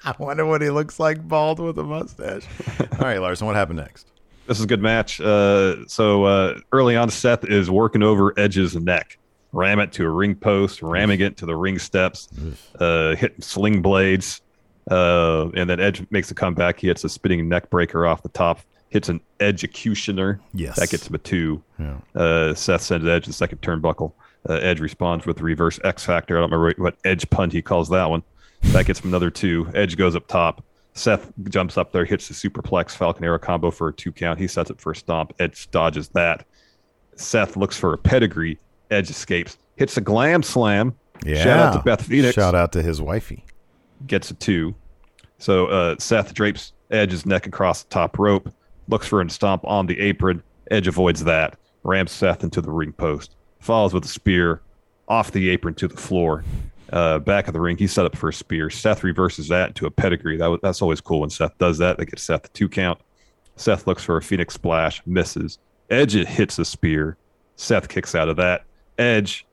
Speaker 3: I wonder what he looks like bald with a mustache. All right, Larson, what happened next?
Speaker 4: This is a good match. Uh, so uh, early on, Seth is working over Edge's neck, ram it to a ring post, ramming it to the ring steps, uh, hitting sling blades, uh, and then Edge makes a comeback. He hits a spinning neck breaker off the top, hits an executioner.
Speaker 3: Yes.
Speaker 4: that gets him a two.
Speaker 3: Yeah.
Speaker 4: Uh, Seth sends Edge the second turnbuckle. Uh, Edge responds with the reverse X Factor. I don't remember what Edge punt he calls that one. That gets him another two. Edge goes up top. Seth jumps up there, hits the superplex Falcon Arrow combo for a two count. He sets it for a stomp. Edge dodges that. Seth looks for a pedigree. Edge escapes, hits a glam slam.
Speaker 3: Yeah.
Speaker 4: Shout out to Beth Phoenix.
Speaker 3: Shout out to his wifey.
Speaker 4: Gets a two. So uh, Seth drapes Edge's neck across the top rope, looks for a stomp on the apron. Edge avoids that, rams Seth into the ring post, follows with a spear off the apron to the floor. Uh, back of the ring, he's set up for a spear. Seth reverses that to a pedigree. That, that's always cool when Seth does that. They get Seth a two count. Seth looks for a Phoenix splash, misses. Edge hits a spear. Seth kicks out of that. Edge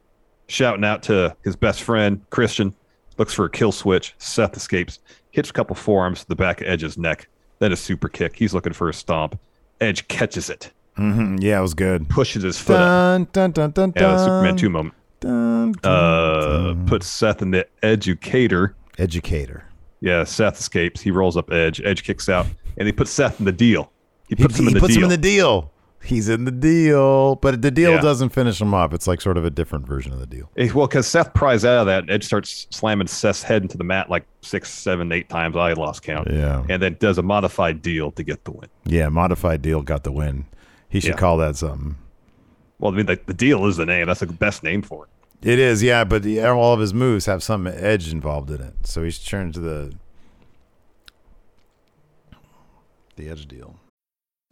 Speaker 4: shouting out to his best friend Christian, looks for a kill switch. Seth escapes, hits a couple forearms to the back of Edge's neck. Then a super kick. He's looking for a stomp. Edge catches it,
Speaker 3: hmm Yeah, it was good.
Speaker 4: pushes his foot up.
Speaker 3: Dun, dun, dun, dun,
Speaker 4: Yeah, the Superman 2 moment.
Speaker 3: Dun, dun,
Speaker 4: Uh,
Speaker 3: dun.
Speaker 4: puts Seth in the Edgecator.
Speaker 3: Edgecator.
Speaker 4: Yeah, Seth escapes. He rolls up Edge. Edge kicks out, and he puts Seth in the deal. He
Speaker 3: He,
Speaker 4: puts him in
Speaker 3: he
Speaker 4: the
Speaker 3: puts
Speaker 4: deal.
Speaker 3: him in the deal. He's in the deal, but the deal
Speaker 4: Yeah.
Speaker 3: doesn't finish him off. It's like sort of a different version of the deal.
Speaker 4: Eh, Well, because Seth pries out of that, and Edge starts slamming Seth's head into the mat like six, seven, eight times. I lost count.
Speaker 3: Yeah.
Speaker 4: And then does a modified deal to get the win.
Speaker 3: Yeah, modified deal got the win. He should
Speaker 4: Yeah.
Speaker 3: call that something.
Speaker 4: Well, I mean, the, the deal is the name. That's the best name for it.
Speaker 3: It is, yeah, but the, all of his moves have some edge involved in it. So he's turned to the the edge deal.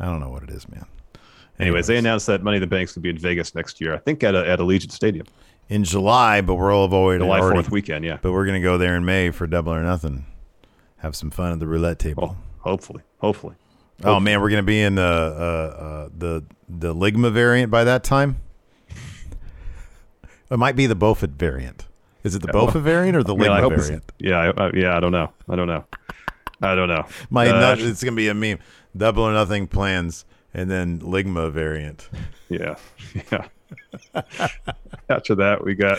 Speaker 3: I don't know what it is, man.
Speaker 4: Anyways, they announced that Money in the Bank's going to be in Vegas next year. I think at a, at Allegiant Stadium.
Speaker 3: in July, but we're all avoiding
Speaker 4: July 4th weekend, yeah.
Speaker 3: But we're gonna go there in May for double or nothing. Have some fun at the roulette table.
Speaker 4: Hopefully, hopefully.
Speaker 3: Oh man, we're gonna be in the uh, uh, the the Ligma variant by that time. It might be the Beaufort variant. Is it the
Speaker 4: Yeah,
Speaker 3: Beaufort
Speaker 4: well,
Speaker 3: variant or the
Speaker 4: I mean,
Speaker 3: Ligma variant?
Speaker 4: Yeah, I, yeah. I don't know. I don't know. I don't know.
Speaker 3: My
Speaker 4: Uh,
Speaker 3: nut, it's gonna be a meme. Double or nothing plans, and then Ligma variant.
Speaker 4: Yeah, yeah. After that, we got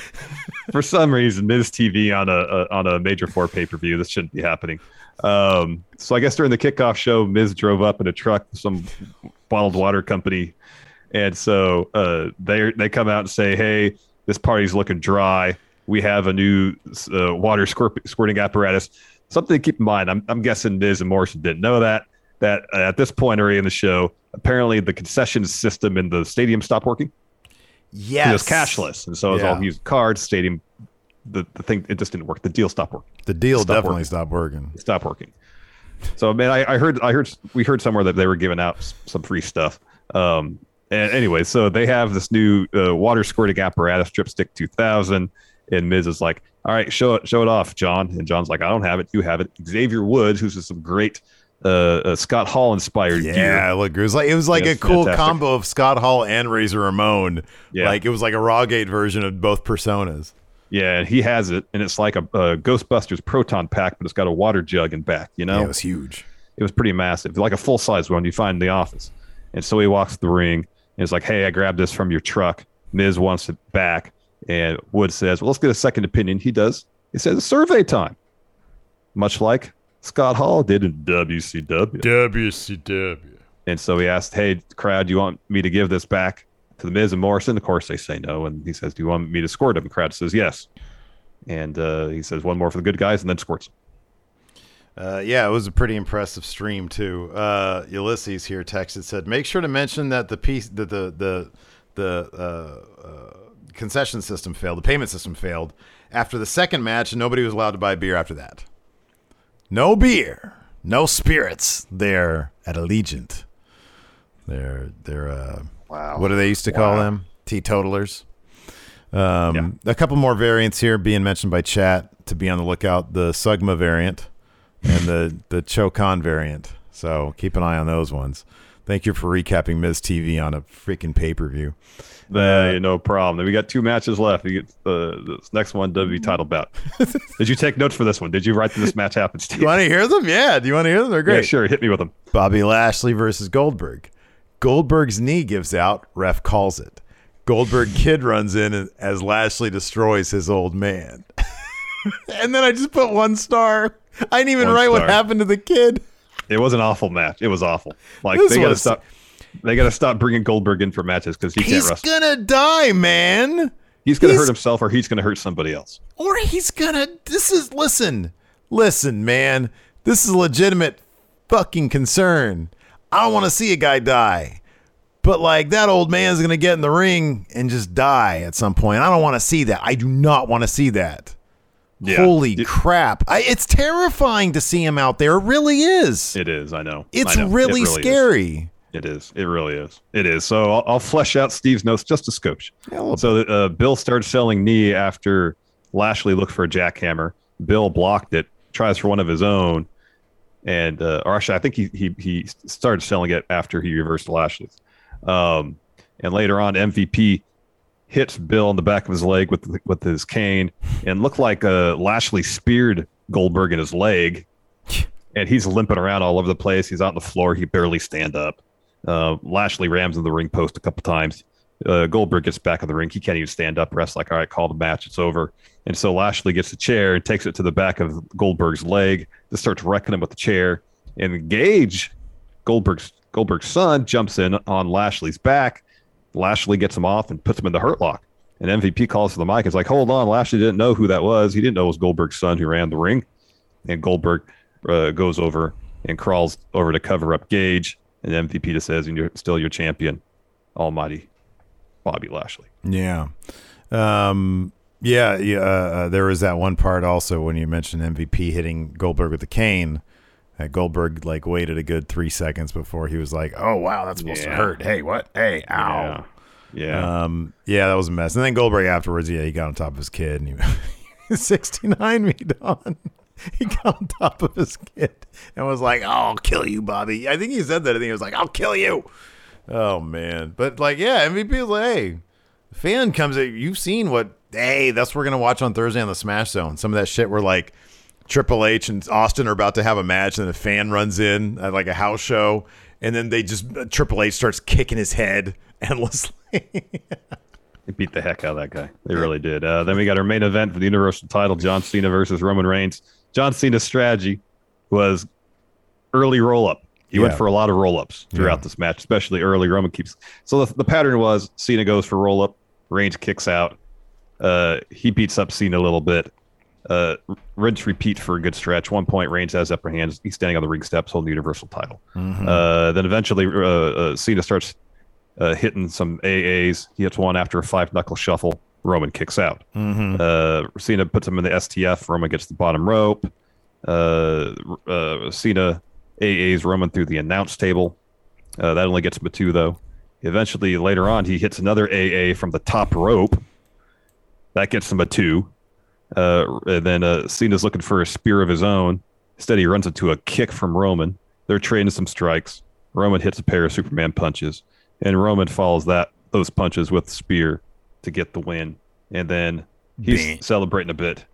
Speaker 4: for some reason Miz TV on a, a on a major four pay per view. This shouldn't be happening. Um, so I guess during the kickoff show, Miz drove up in a truck, some bottled water company, and so uh, they they come out and say, "Hey, this party's looking dry. We have a new uh, water squirt, squirting apparatus." Something to keep in mind. I'm I'm guessing Miz and Morrison didn't know that that uh, at this point already in the show, apparently the concession system in the stadium stopped working.
Speaker 3: Yes.
Speaker 4: It was cashless. And so it was
Speaker 3: Yeah.
Speaker 4: all used cards, stadium. The, the thing, it just didn't work. The deal stopped working.
Speaker 3: The deal
Speaker 4: Stopped
Speaker 3: definitely
Speaker 4: working.
Speaker 3: stopped working.
Speaker 4: It stopped working. So, man, I, I heard, I heard, we heard somewhere that they were giving out some free stuff. Um, and anyway, so they have this new uh, water squirting apparatus, Dripstick 2000. And Miz is like, all right, show it, show it off, John. And John's like, I don't have it. You have it. Xavier Woods, who's just some great uh, uh, Scott Hall inspired gear.
Speaker 3: Yeah, look, it was like it was like
Speaker 4: Yeah,
Speaker 3: a cool
Speaker 4: fantastic.
Speaker 3: combo of Scott Hall and Razor Ramon.
Speaker 4: Yeah.
Speaker 3: like it was like a Rawgate version of both personas.
Speaker 4: Yeah, and he has it, and it's like a, a Ghostbusters proton pack, but it's got a water jug in back. You know,
Speaker 3: Yeah, it was huge.
Speaker 4: It was pretty massive, like a full size one you find in the office. And so he walks the ring, and it's like, "Hey, I grabbed this from your truck." Miz wants it back, and Wood says, "Well, let's get a second opinion." He does. He says, "Survey time," much like Scott Hall did in WCW.
Speaker 3: WCW.
Speaker 4: And so he asked, "Hey, crowd, do you want me to give this back to the Miz and Morrison?" Of course, they say no, and he says, "Do you want me to squirt him?" The crowd says yes, and uh, he says, "One more for the good guys," and then squirts. him.
Speaker 3: Uh, yeah, it was a pretty impressive stream too. Uh, Ulysses here texted said, "Make sure to mention that the piece, the the the, the uh, uh, concession system failed, the payment system failed after the second match, and nobody was allowed to buy beer after that. No beer, no spirits there at Allegiant. They're they're uh,
Speaker 4: wow.
Speaker 3: What do they used to call
Speaker 4: Wow.
Speaker 3: them? Teetotalers. Um, A couple more variants here being mentioned by chat to be on the lookout. The Sugma variant and the the Chokan variant. So keep an eye on those ones. Thank you for recapping Miz TV on a freaking pay per view.
Speaker 4: Hey, uh, no problem. We got two matches left. We get the this next one, WWE title bout. Did you take notes for this one? Did you write that this match happens? Steve?
Speaker 3: Do you want to hear them? Yeah. Do you want to hear them? They're great.
Speaker 4: Yeah, sure. Hit me with them.
Speaker 3: Bobby Lashley versus Goldberg. Goldberg's knee gives out. Ref calls it. Goldberg kid runs in as Lashley destroys his old man. and then I just put one star. I didn't even
Speaker 4: One
Speaker 3: write what happened to the kid.
Speaker 4: It was an awful match. It was awful. Like
Speaker 3: This
Speaker 4: they got to stop. They got to stop bringing Goldberg in for matches because he can't
Speaker 3: He's
Speaker 4: wrestle.
Speaker 3: gonna die, man.
Speaker 4: He's to
Speaker 3: he's-
Speaker 4: hurt himself, or he's to hurt somebody else.
Speaker 3: Or he's gonna. This is listen, listen, man. This is a legitimate fucking concern. I don't want to see a guy die, but like that old man's gonna get in the ring and just die at some point. I don't want to see that. I do not want to see that.
Speaker 4: Yeah.
Speaker 3: Holy
Speaker 4: It-
Speaker 3: crap! I, it's terrifying to see him out there. It really is.
Speaker 4: It is. I know.
Speaker 3: It's
Speaker 4: I know. It
Speaker 3: really,
Speaker 4: is.
Speaker 3: scary.
Speaker 4: It is. It really is. It is. So I'll, I'll flesh out Steve's notes just a scotch. so uh, Bill started selling knee after Lashley looked for a jackhammer. Bill blocked it, tries for one of his own, and uh, or actually, I think he he he started selling it after he reversed Lashley's. Um, and later on, MVP hits Bill in the back of his leg with with his cane, and looked like Lashley speared Goldberg in his leg, and he's limping around all over the place. He's out on the floor. He barely stand up. Uh, Lashley rams in the ring post a couple times. Uh, Goldberg gets back in the ring. He can't even stand up. Rest like, all right, call the match. It's over. And so Lashley gets a chair and takes it to the back of Goldberg's leg. Just starts wrecking him with the chair. And Gage, Goldberg's Goldberg's son, jumps in on Lashley's back. Lashley gets him off and puts him in the hurt lock. And MVP calls to the mic. It's like, hold on. Lashley didn't know who that was. He didn't know it was Goldberg's son who ran the ring. And Goldberg uh, goes over and crawls over to cover up Gage. And MVP just says, and you're still your champion, Almighty Bobby Lashley.
Speaker 3: Yeah. Um, yeah. Yeah. Uh, there was that one part also when you mentioned MVP hitting Goldberg with the cane. That Goldberg like waited a good three seconds before he was like, "Oh wow, that's supposed to hurt." Hey, what? Hey, ow.
Speaker 4: Yeah. Yeah.
Speaker 3: Um, yeah, that was a mess. And then Goldberg afterwards, yeah, he got on top of his kid and he 69 me Don. He got on top of his kid and was like, I'll kill you, Bobby. I think he said that. I think he was like, I'll kill you. Oh man. But like, yeah, MVP was like, hey, fan comes at you've seen what hey, that's what we're gonna watch on Thursday on the Smash Zone. Some of that shit we're like Triple H and Austin are about to have a match, and a fan runs in at like a house show, and then they just Triple H starts kicking his head endlessly.
Speaker 4: They beat the heck out of that guy. They really did. Uh, then we got our main event for the Universal title John Cena versus Roman Reigns. John Cena's strategy was early roll up. He went for a lot of roll ups throughout
Speaker 3: Yeah.
Speaker 4: this match, especially early. Roman keeps. So the, the pattern was Cena goes for roll up, Reigns kicks out. Uh, he beats up Cena a little bit. Uh, rinse repeat for a good stretch. One point, Reigns has upper hand. He's standing on the ring steps, holding the Universal title.
Speaker 3: Mhm.
Speaker 4: Uh, then eventually, uh, uh, Cena starts uh, hitting some AAs. He hits one after a five knuckle shuffle. Roman kicks out.
Speaker 3: Mhm.
Speaker 4: Uh, Cena puts him in the STF. Roman gets the bottom rope. Uh, uh, Cena AAs Roman through the announce table. Uh, that only gets him a two, though. Eventually, later on, he hits another AA from the top rope. That gets him a two. Uh, and then uh, Cena's looking for a spear of his own. Instead, he runs into a kick from Roman. They're trading some strikes. Roman hits a pair of Superman punches, and Roman follows that those punches with the spear to get the win. And then he's celebrating a bit.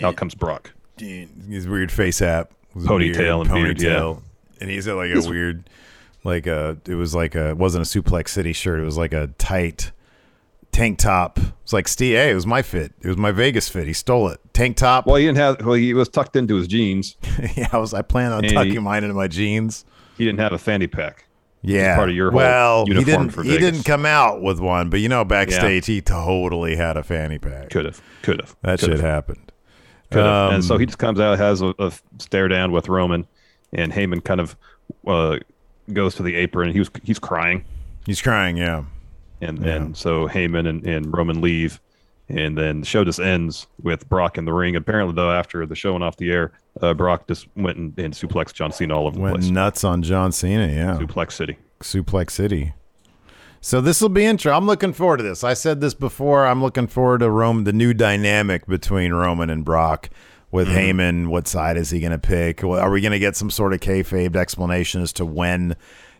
Speaker 4: Now comes Brock.
Speaker 3: His weird face app,
Speaker 4: ponytail and ponytail, beard, yeah.
Speaker 3: and he's like a weird, like a it was like a it wasn't a suplex city shirt. It was like a tight tank top. It was like Steve. Hey, it was my fit. It was my Vegas fit. He stole it. Tank top.
Speaker 4: Well, he didn't have. Well, he was tucked into his jeans.
Speaker 3: yeah, I was. I planned on
Speaker 4: And he-
Speaker 3: tucking mine into my jeans.
Speaker 4: He didn't have a fanny pack.
Speaker 3: Yeah,
Speaker 4: part of your whole
Speaker 3: well, he didn't. He didn't come out with one, but you know, backstage he totally had a fanny pack.
Speaker 4: Could have. Could have.
Speaker 3: That
Speaker 4: Could
Speaker 3: shit
Speaker 4: have.
Speaker 3: happened. Um,
Speaker 4: and so he just comes out, has a, a stare down with Roman, and Heyman kind of uh, goes to the apron. He was he's crying,
Speaker 3: He's crying. Yeah.
Speaker 4: And
Speaker 3: Yeah.
Speaker 4: and so Heyman and, and Roman leave, and then the show just ends with Brock in the ring. Apparently, though, after the show went off the air, uh, Brock just went and, and suplexed John Cena all over the
Speaker 3: Went
Speaker 4: place.
Speaker 3: nuts on John Cena. Yeah.
Speaker 4: Suplex City.
Speaker 3: Suplex City. So this will be interesting. I'm looking forward to this. I said this before. I'm looking forward to Roman, the new dynamic between Roman and Brock with Heyman. What side is he going to pick? Are we going to get some sort of kayfabe explanation as to when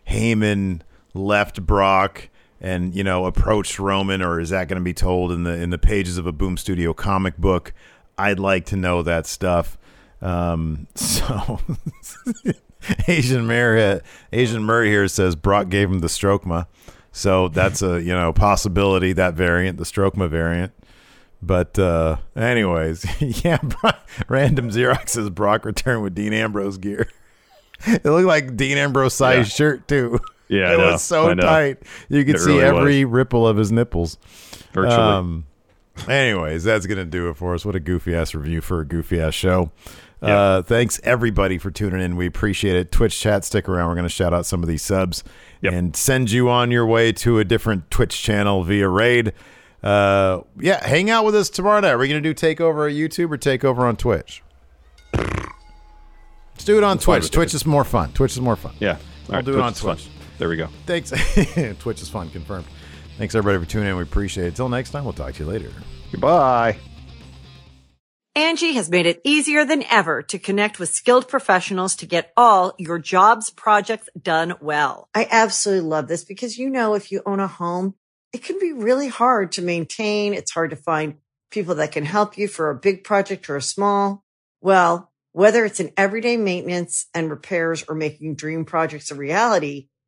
Speaker 3: Heyman left Brock and you know approached Roman, or is that going to be told in the in the pages of a Boom Studio comic book? I'd like to know that stuff. Um, so Asian Murray, Asian Murray here says Brock gave him the strokema, so that's a you know possibility that variant, the strokema variant. But uh, anyways, yeah, Brock, random Xerox says Brock returned with Dean Ambrose gear. it looked like Dean Ambrose size
Speaker 4: Yeah.
Speaker 3: shirt too.
Speaker 4: Yeah,
Speaker 3: it was so tight you could
Speaker 4: It
Speaker 3: see
Speaker 4: really
Speaker 3: every ripple of his nipples.
Speaker 4: Virtually.
Speaker 3: Um, anyways, that's gonna do it for us. What a goofy ass review for a goofy ass show.
Speaker 4: Yeah.
Speaker 3: Uh, thanks everybody for tuning in. We appreciate it. Twitch chat, stick around. We're gonna shout out some of these subs
Speaker 4: Yep.
Speaker 3: and send you on your way to a different Twitch channel via raid. Uh, yeah, hang out with us tomorrow night. Are we gonna do takeover at YouTube or takeover on Twitch? Let's do it on Twitch. Twitch
Speaker 4: it.
Speaker 3: is more fun. Twitch is more fun.
Speaker 4: yeah.
Speaker 3: We'll
Speaker 4: right,
Speaker 3: do it on. Twitch.
Speaker 4: There we go.
Speaker 3: Thanks. Twitch is fun, confirmed. Thanks everybody for tuning in. We appreciate it. Till next time, we'll talk to you later.
Speaker 4: Goodbye.
Speaker 6: Angie has made it easier than ever to connect with skilled professionals to get all your jobs projects done well. I absolutely love this because, you know, if you own a home, it can be really hard to maintain. It's hard to find people that can help you for a big project or a small. Well, whether it's in everyday maintenance and repairs or making dream projects a reality,